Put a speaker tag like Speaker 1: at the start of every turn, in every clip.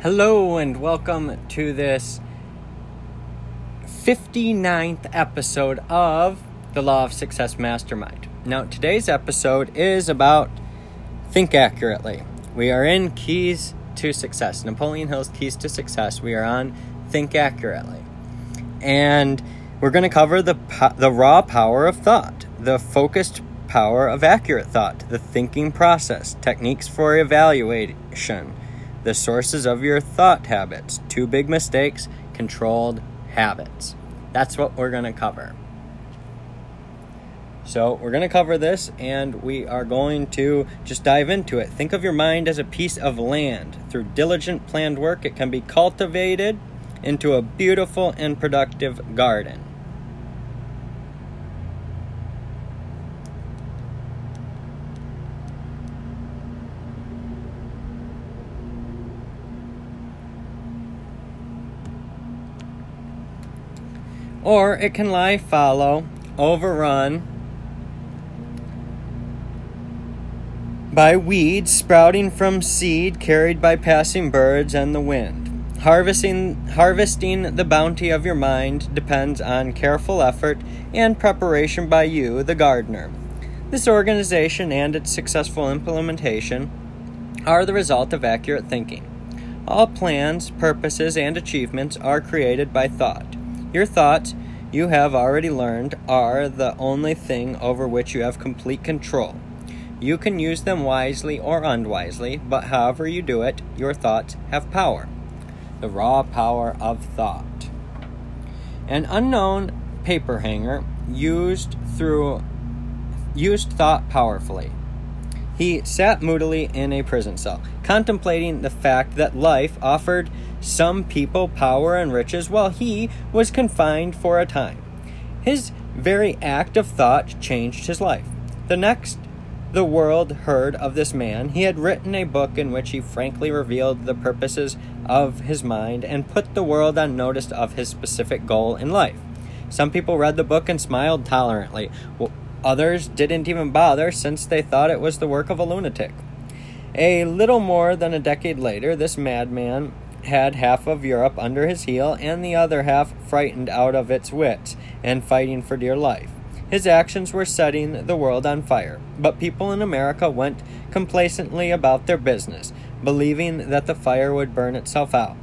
Speaker 1: Hello, and welcome to this 59th episode of the Law of Success Mastermind. Now, today's episode is about think accurately. We are in Keys to Success, Napoleon Hill's Keys to Success. We are on Think Accurately. And we're going to cover the, the raw power of thought, the focused power of accurate thought, the thinking process, techniques for evaluation the sources of your thought habits. Two big mistakes, controlled habits. That's what we're going to cover. So, we're going to cover this and we are going to just dive into it. Think of your mind as a piece of land. Through diligent planned work, it can be cultivated into a beautiful and productive garden. Or it can lie fallow, overrun by weeds sprouting from seed carried by passing birds and the wind. Harvesting, harvesting the bounty of your mind depends on careful effort and preparation by you, the gardener. This organization and its successful implementation are the result of accurate thinking. All plans, purposes, and achievements are created by thought. Your thoughts, you have already learned, are the only thing over which you have complete control. You can use them wisely or unwisely, but however you do it, your thoughts have power. The raw power of thought. An unknown paper hanger used through used thought powerfully. He sat moodily in a prison cell, contemplating the fact that life offered some people power and riches while he was confined for a time. His very act of thought changed his life. The next the world heard of this man, he had written a book in which he frankly revealed the purposes of his mind and put the world on notice of his specific goal in life. Some people read the book and smiled tolerantly. Others didn't even bother since they thought it was the work of a lunatic. A little more than a decade later, this madman had half of Europe under his heel and the other half frightened out of its wits and fighting for dear life. His actions were setting the world on fire, but people in America went complacently about their business, believing that the fire would burn itself out.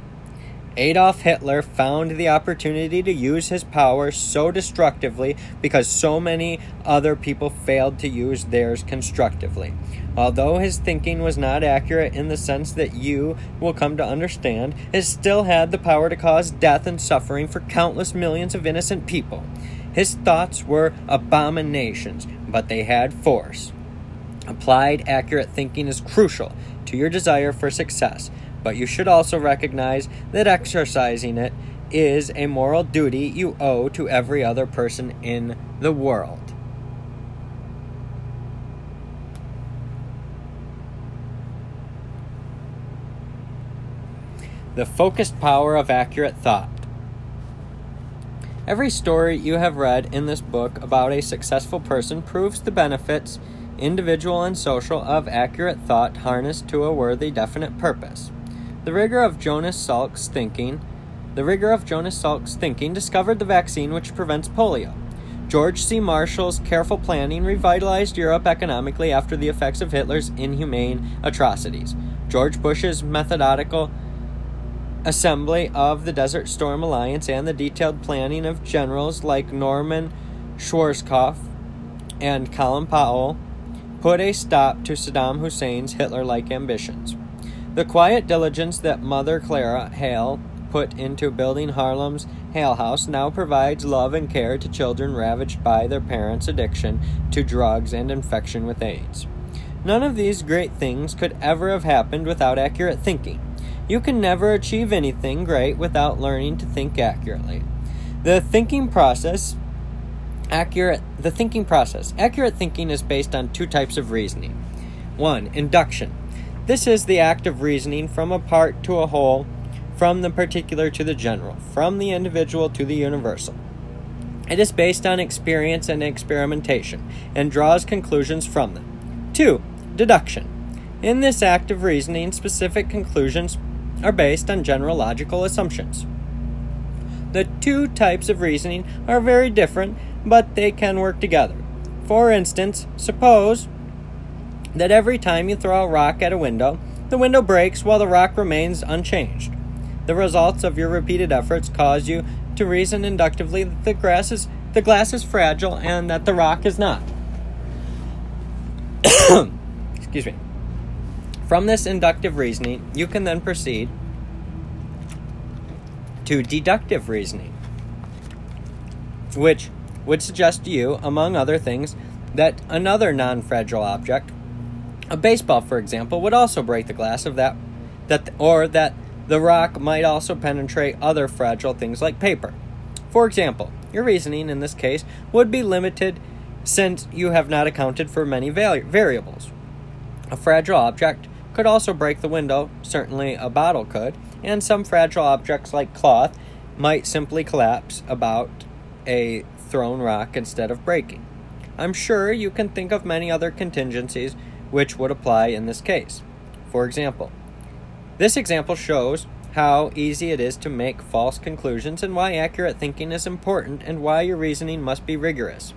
Speaker 1: Adolf Hitler found the opportunity to use his power so destructively because so many other people failed to use theirs constructively. Although his thinking was not accurate in the sense that you will come to understand, it still had the power to cause death and suffering for countless millions of innocent people. His thoughts were abominations, but they had force. Applied, accurate thinking is crucial to your desire for success but you should also recognize that exercising it is a moral duty you owe to every other person in the world. The focused power of accurate thought. Every story you have read in this book about a successful person proves the benefits, individual and social, of accurate thought harnessed to a worthy, definite purpose. The rigor of Jonas Salk's thinking, the rigor of Jonas Salk's thinking discovered the vaccine which prevents polio. George C. Marshall's careful planning revitalized Europe economically after the effects of Hitler's inhumane atrocities. George Bush's methodical assembly of the Desert Storm Alliance and the detailed planning of generals like Norman Schwarzkopf and Colin Powell put a stop to Saddam Hussein's Hitler like ambitions. The quiet diligence that Mother Clara Hale put into building Harlem's Hale House now provides love and care to children ravaged by their parents' addiction to drugs and infection with AIDS. None of these great things could ever have happened without accurate thinking. You can never achieve anything great without learning to think accurately. The thinking process accurate the thinking process. Accurate thinking is based on two types of reasoning. 1. Induction this is the act of reasoning from a part to a whole, from the particular to the general, from the individual to the universal. It is based on experience and experimentation, and draws conclusions from them. 2. Deduction. In this act of reasoning, specific conclusions are based on general logical assumptions. The two types of reasoning are very different, but they can work together. For instance, suppose that every time you throw a rock at a window, the window breaks while the rock remains unchanged. The results of your repeated efforts cause you to reason inductively that the grass is the glass is fragile and that the rock is not. Excuse me. From this inductive reasoning, you can then proceed to deductive reasoning, which would suggest to you, among other things, that another non fragile object, a baseball for example, would also break the glass of that, that or that the rock might also penetrate other fragile things like paper. For example, your reasoning in this case would be limited since you have not accounted for many variables. A fragile object could also break the window, certainly a bottle could, and some fragile objects like cloth might simply collapse about a thrown rock instead of breaking. I'm sure you can think of many other contingencies which would apply in this case. For example, this example shows how easy it is to make false conclusions and why accurate thinking is important and why your reasoning must be rigorous.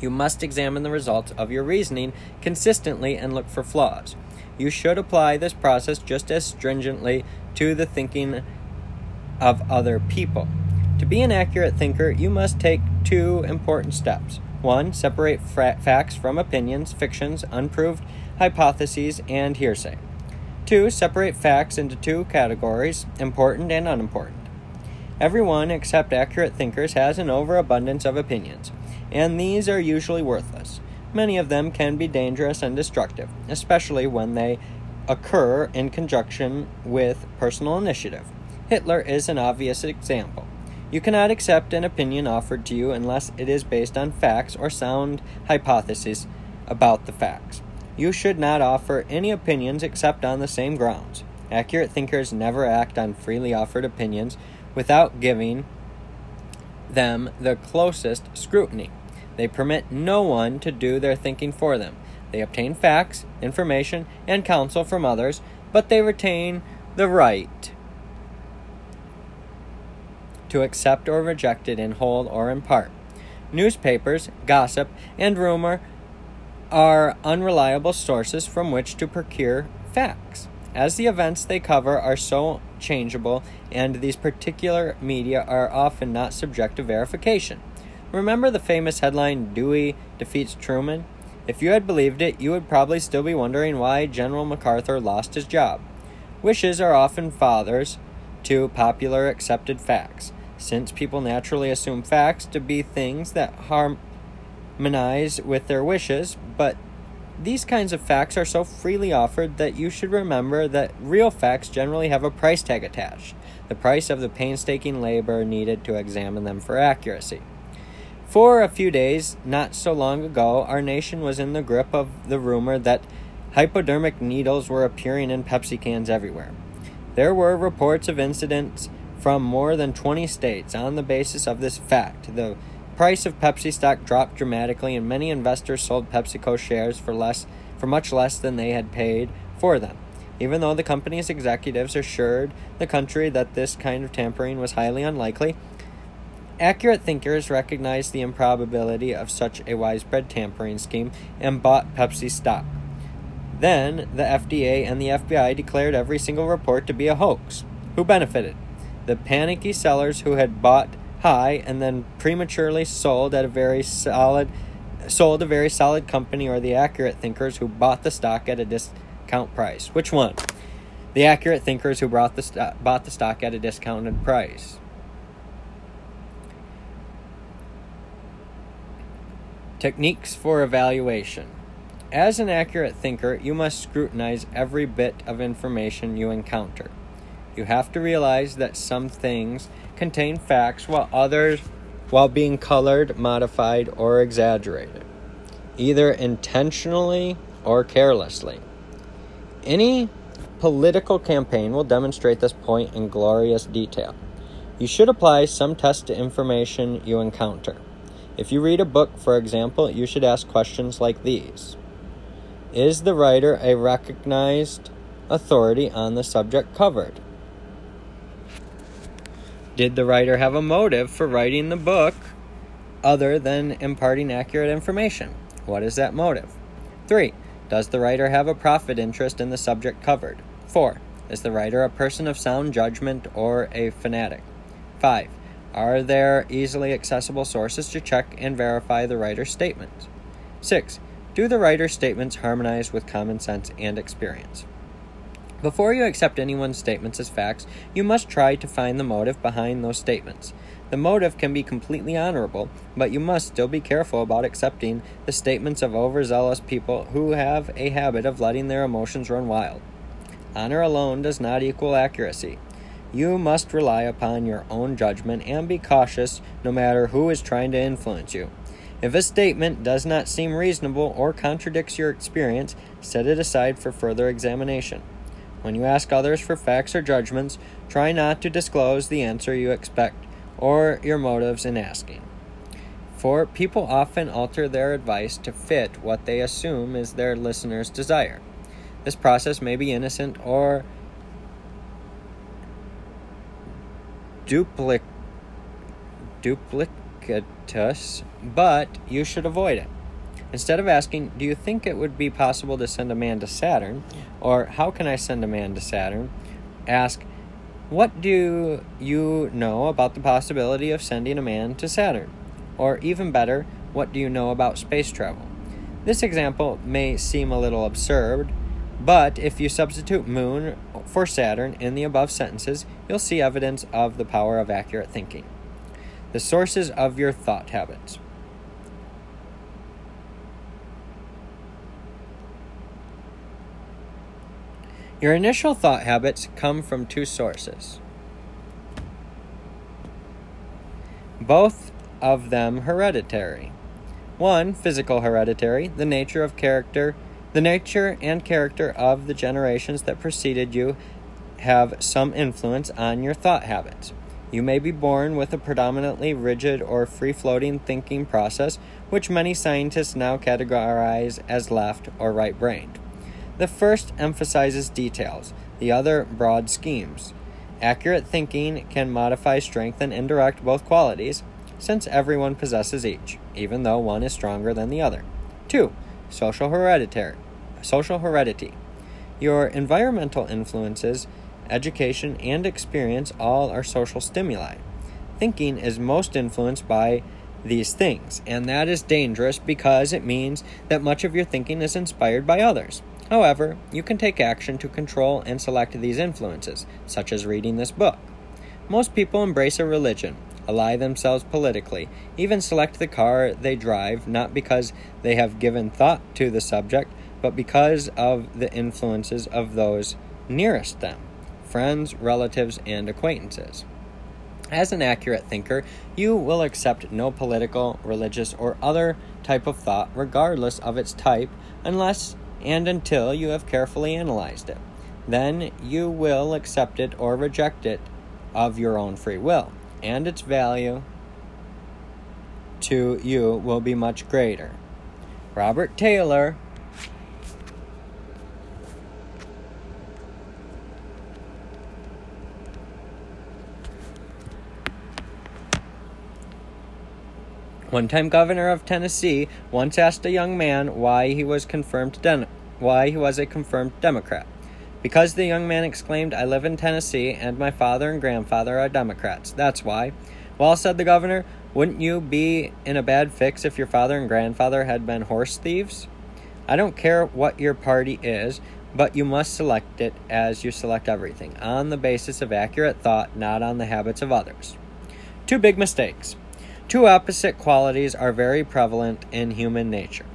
Speaker 1: You must examine the results of your reasoning consistently and look for flaws. You should apply this process just as stringently to the thinking of other people. To be an accurate thinker, you must take two important steps. One, separate fra- facts from opinions, fictions, unproved hypotheses, and hearsay. Two, separate facts into two categories important and unimportant. Everyone except accurate thinkers has an overabundance of opinions, and these are usually worthless. Many of them can be dangerous and destructive, especially when they occur in conjunction with personal initiative. Hitler is an obvious example. You cannot accept an opinion offered to you unless it is based on facts or sound hypotheses about the facts. You should not offer any opinions except on the same grounds. Accurate thinkers never act on freely offered opinions without giving them the closest scrutiny. They permit no one to do their thinking for them. They obtain facts, information, and counsel from others, but they retain the right to accept or reject it in whole or in part. Newspapers, gossip, and rumor are unreliable sources from which to procure facts. As the events they cover are so changeable, and these particular media are often not subject to verification. Remember the famous headline, Dewey defeats Truman? If you had believed it, you would probably still be wondering why General MacArthur lost his job. Wishes are often fathers to popular accepted facts, since people naturally assume facts to be things that harmonize with their wishes, but these kinds of facts are so freely offered that you should remember that real facts generally have a price tag attached the price of the painstaking labor needed to examine them for accuracy. For a few days, not so long ago, our nation was in the grip of the rumor that hypodermic needles were appearing in Pepsi cans everywhere. There were reports of incidents from more than 20 states on the basis of this fact. The price of Pepsi stock dropped dramatically and many investors sold PepsiCo shares for less for much less than they had paid for them. Even though the company's executives assured the country that this kind of tampering was highly unlikely, Accurate thinkers recognized the improbability of such a widespread tampering scheme and bought Pepsi stock. Then, the FDA and the FBI declared every single report to be a hoax. Who benefited? The panicky sellers who had bought high and then prematurely sold at a very solid sold a very solid company or the accurate thinkers who bought the stock at a discount price. Which one? The accurate thinkers who bought the, st- bought the stock at a discounted price. Techniques for evaluation. As an accurate thinker, you must scrutinize every bit of information you encounter. You have to realize that some things contain facts while others while being colored, modified, or exaggerated, either intentionally or carelessly. Any political campaign will demonstrate this point in glorious detail. You should apply some test to information you encounter. If you read a book, for example, you should ask questions like these Is the writer a recognized authority on the subject covered? Did the writer have a motive for writing the book other than imparting accurate information? What is that motive? 3. Does the writer have a profit interest in the subject covered? 4. Is the writer a person of sound judgment or a fanatic? 5. Are there easily accessible sources to check and verify the writer's statements? 6. Do the writer's statements harmonize with common sense and experience? Before you accept anyone's statements as facts, you must try to find the motive behind those statements. The motive can be completely honorable, but you must still be careful about accepting the statements of overzealous people who have a habit of letting their emotions run wild. Honor alone does not equal accuracy. You must rely upon your own judgment and be cautious no matter who is trying to influence you. If a statement does not seem reasonable or contradicts your experience, set it aside for further examination. When you ask others for facts or judgments, try not to disclose the answer you expect or your motives in asking. For people often alter their advice to fit what they assume is their listener's desire. This process may be innocent or duplic- duplicitous, but you should avoid it. Instead of asking, Do you think it would be possible to send a man to Saturn? or How can I send a man to Saturn? ask, What do you know about the possibility of sending a man to Saturn? Or even better, What do you know about space travel? This example may seem a little absurd, but if you substitute moon for Saturn in the above sentences, you'll see evidence of the power of accurate thinking. The sources of your thought habits. Your initial thought habits come from two sources, both of them hereditary. One, physical hereditary, the nature of character, the nature and character of the generations that preceded you have some influence on your thought habits. You may be born with a predominantly rigid or free floating thinking process, which many scientists now categorize as left or right brained. The first emphasizes details, the other, broad schemes. Accurate thinking can modify, strengthen, and direct both qualities, since everyone possesses each, even though one is stronger than the other. 2. Social hereditary. Social heredity. Your environmental influences, education, and experience all are social stimuli. Thinking is most influenced by these things, and that is dangerous because it means that much of your thinking is inspired by others. However, you can take action to control and select these influences, such as reading this book. Most people embrace a religion, ally themselves politically, even select the car they drive not because they have given thought to the subject, but because of the influences of those nearest them friends, relatives, and acquaintances. As an accurate thinker, you will accept no political, religious, or other type of thought, regardless of its type, unless and until you have carefully analyzed it. Then you will accept it or reject it of your own free will, and its value to you will be much greater. Robert Taylor One time governor of Tennessee once asked a young man why he was confirmed Den- why he was a confirmed Democrat. Because the young man exclaimed, I live in Tennessee and my father and grandfather are Democrats. That's why. Well, said the governor, wouldn't you be in a bad fix if your father and grandfather had been horse thieves? I don't care what your party is, but you must select it as you select everything, on the basis of accurate thought, not on the habits of others. Two big mistakes. Two opposite qualities are very prevalent in human nature,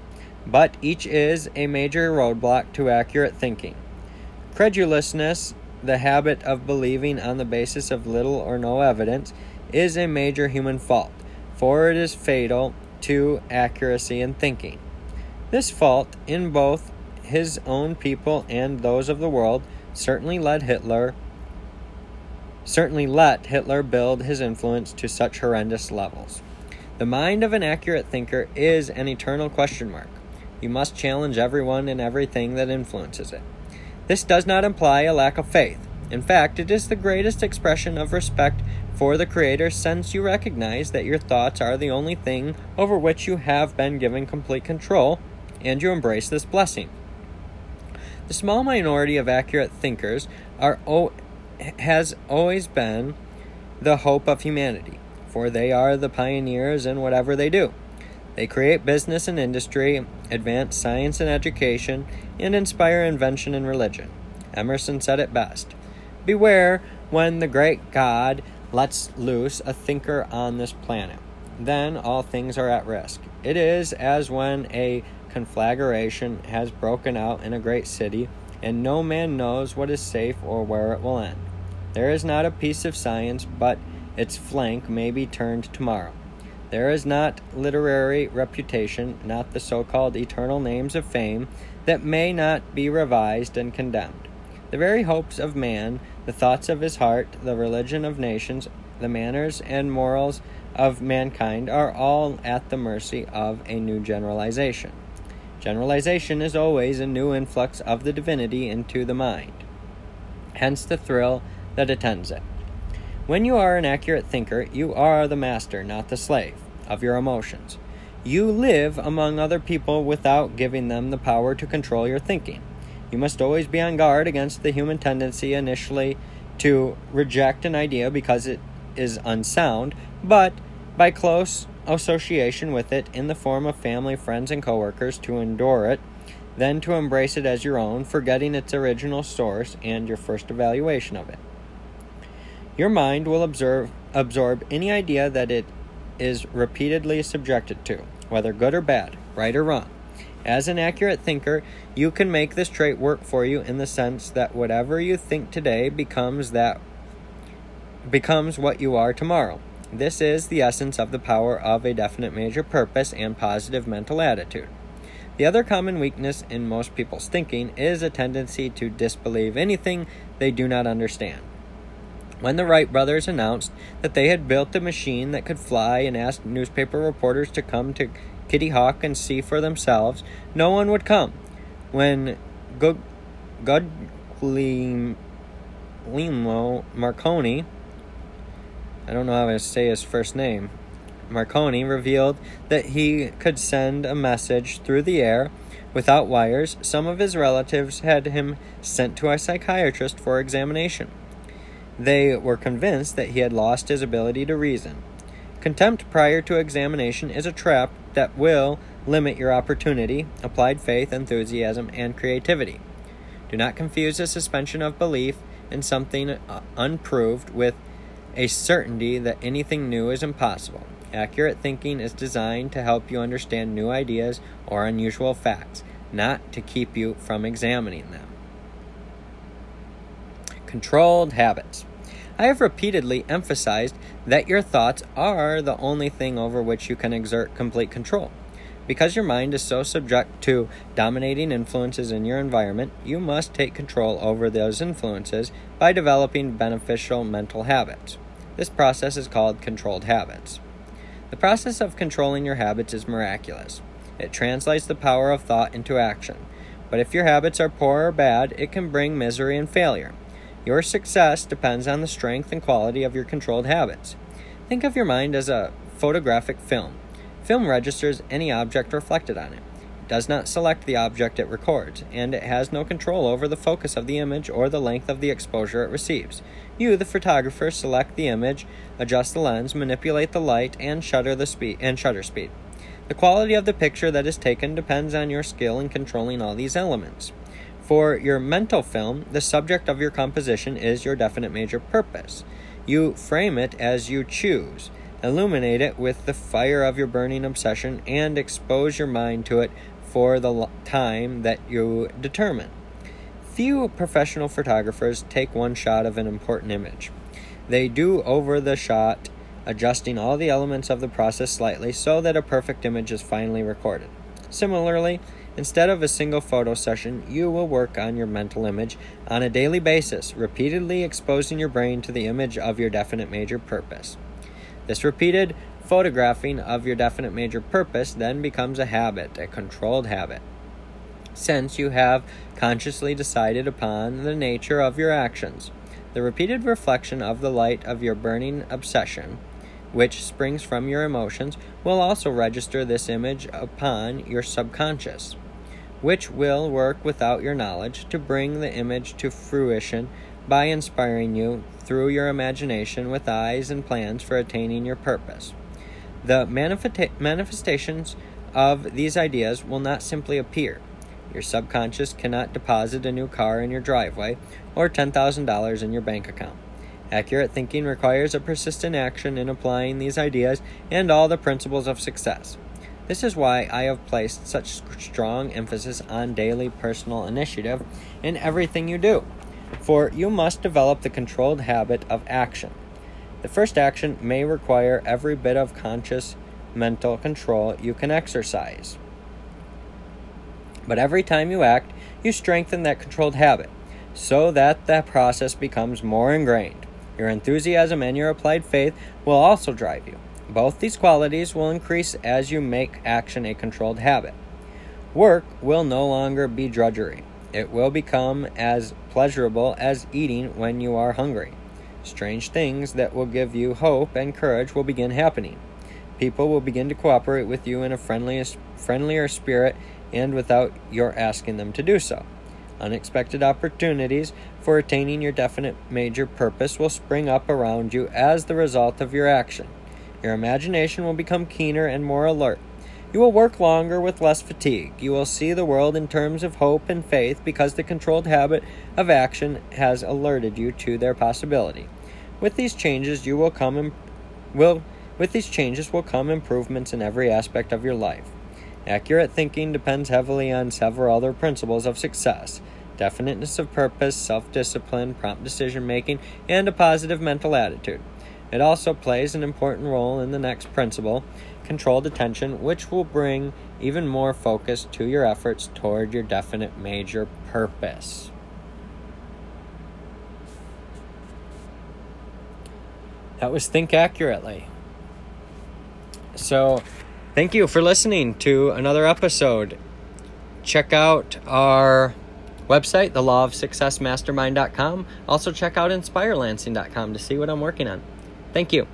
Speaker 1: but each is a major roadblock to accurate thinking. Credulousness, the habit of believing on the basis of little or no evidence, is a major human fault, for it is fatal to accuracy in thinking. This fault, in both his own people and those of the world, certainly led Hitler certainly let Hitler build his influence to such horrendous levels. The mind of an accurate thinker is an eternal question mark. You must challenge everyone and everything that influences it. This does not imply a lack of faith. In fact, it is the greatest expression of respect for the Creator since you recognize that your thoughts are the only thing over which you have been given complete control, and you embrace this blessing. The small minority of accurate thinkers are o- has always been the hope of humanity, for they are the pioneers in whatever they do. They create business and industry, advance science and education, and inspire invention and religion. Emerson said it best Beware when the great God lets loose a thinker on this planet. Then all things are at risk. It is as when a conflagration has broken out in a great city, and no man knows what is safe or where it will end. There is not a piece of science but its flank may be turned tomorrow. There is not literary reputation, not the so called eternal names of fame, that may not be revised and condemned. The very hopes of man, the thoughts of his heart, the religion of nations, the manners and morals of mankind are all at the mercy of a new generalization. Generalization is always a new influx of the divinity into the mind, hence the thrill that attends it. When you are an accurate thinker, you are the master, not the slave, of your emotions. You live among other people without giving them the power to control your thinking. You must always be on guard against the human tendency initially to reject an idea because it is unsound, but by close association with it in the form of family, friends, and coworkers to endure it, then to embrace it as your own, forgetting its original source and your first evaluation of it. Your mind will observe, absorb any idea that it is repeatedly subjected to, whether good or bad, right or wrong. As an accurate thinker, you can make this trait work for you in the sense that whatever you think today becomes that becomes what you are tomorrow. This is the essence of the power of a definite major purpose and positive mental attitude. The other common weakness in most people's thinking is a tendency to disbelieve anything they do not understand. When the Wright brothers announced that they had built a machine that could fly and asked newspaper reporters to come to Kitty Hawk and see for themselves, no one would come. When Guglielmo Marconi, I don't know how to say his first name, Marconi revealed that he could send a message through the air without wires, some of his relatives had him sent to a psychiatrist for examination. They were convinced that he had lost his ability to reason. Contempt prior to examination is a trap that will limit your opportunity, applied faith, enthusiasm, and creativity. Do not confuse a suspension of belief in something uh, unproved with a certainty that anything new is impossible. Accurate thinking is designed to help you understand new ideas or unusual facts, not to keep you from examining them. Controlled habits. I have repeatedly emphasized that your thoughts are the only thing over which you can exert complete control. Because your mind is so subject to dominating influences in your environment, you must take control over those influences by developing beneficial mental habits. This process is called controlled habits. The process of controlling your habits is miraculous. It translates the power of thought into action. But if your habits are poor or bad, it can bring misery and failure. Your success depends on the strength and quality of your controlled habits. Think of your mind as a photographic film. Film registers any object reflected on it. It does not select the object it records, and it has no control over the focus of the image or the length of the exposure it receives. You, the photographer, select the image, adjust the lens, manipulate the light, and shutter the speed and shutter speed. The quality of the picture that is taken depends on your skill in controlling all these elements. For your mental film, the subject of your composition is your definite major purpose. You frame it as you choose, illuminate it with the fire of your burning obsession, and expose your mind to it for the time that you determine. Few professional photographers take one shot of an important image. They do over the shot, adjusting all the elements of the process slightly so that a perfect image is finally recorded. Similarly, Instead of a single photo session, you will work on your mental image on a daily basis, repeatedly exposing your brain to the image of your definite major purpose. This repeated photographing of your definite major purpose then becomes a habit, a controlled habit. Since you have consciously decided upon the nature of your actions, The repeated reflection of the light of your burning obsession, which springs from your emotions, will also register this image upon your subconscious, which will work without your knowledge to bring the image to fruition by inspiring you through your imagination with eyes and plans for attaining your purpose. The manifesta- manifestations of these ideas will not simply appear. Your subconscious cannot deposit a new car in your driveway or $10,000 in your bank account. Accurate thinking requires a persistent action in applying these ideas and all the principles of success. This is why I have placed such strong emphasis on daily personal initiative in everything you do. For you must develop the controlled habit of action. The first action may require every bit of conscious mental control you can exercise. But every time you act, you strengthen that controlled habit so that the process becomes more ingrained. Your enthusiasm and your applied faith will also drive you. Both these qualities will increase as you make action a controlled habit. Work will no longer be drudgery. It will become as pleasurable as eating when you are hungry. Strange things that will give you hope and courage will begin happening. People will begin to cooperate with you in a friendlier spirit and without your asking them to do so. Unexpected opportunities for attaining your definite major purpose will spring up around you as the result of your action. Your imagination will become keener and more alert. You will work longer with less fatigue. You will see the world in terms of hope and faith because the controlled habit of action has alerted you to their possibility. With these changes, you will come Im- will with these changes will come improvements in every aspect of your life. Accurate thinking depends heavily on several other principles of success definiteness of purpose, self discipline, prompt decision making, and a positive mental attitude. It also plays an important role in the next principle controlled attention, which will bring even more focus to your efforts toward your definite major purpose. That was Think Accurately. So, thank you for listening to another episode. Check out our website, thelawofsuccessmastermind.com. Also, check out inspirelansing.com to see what I'm working on. Thank you.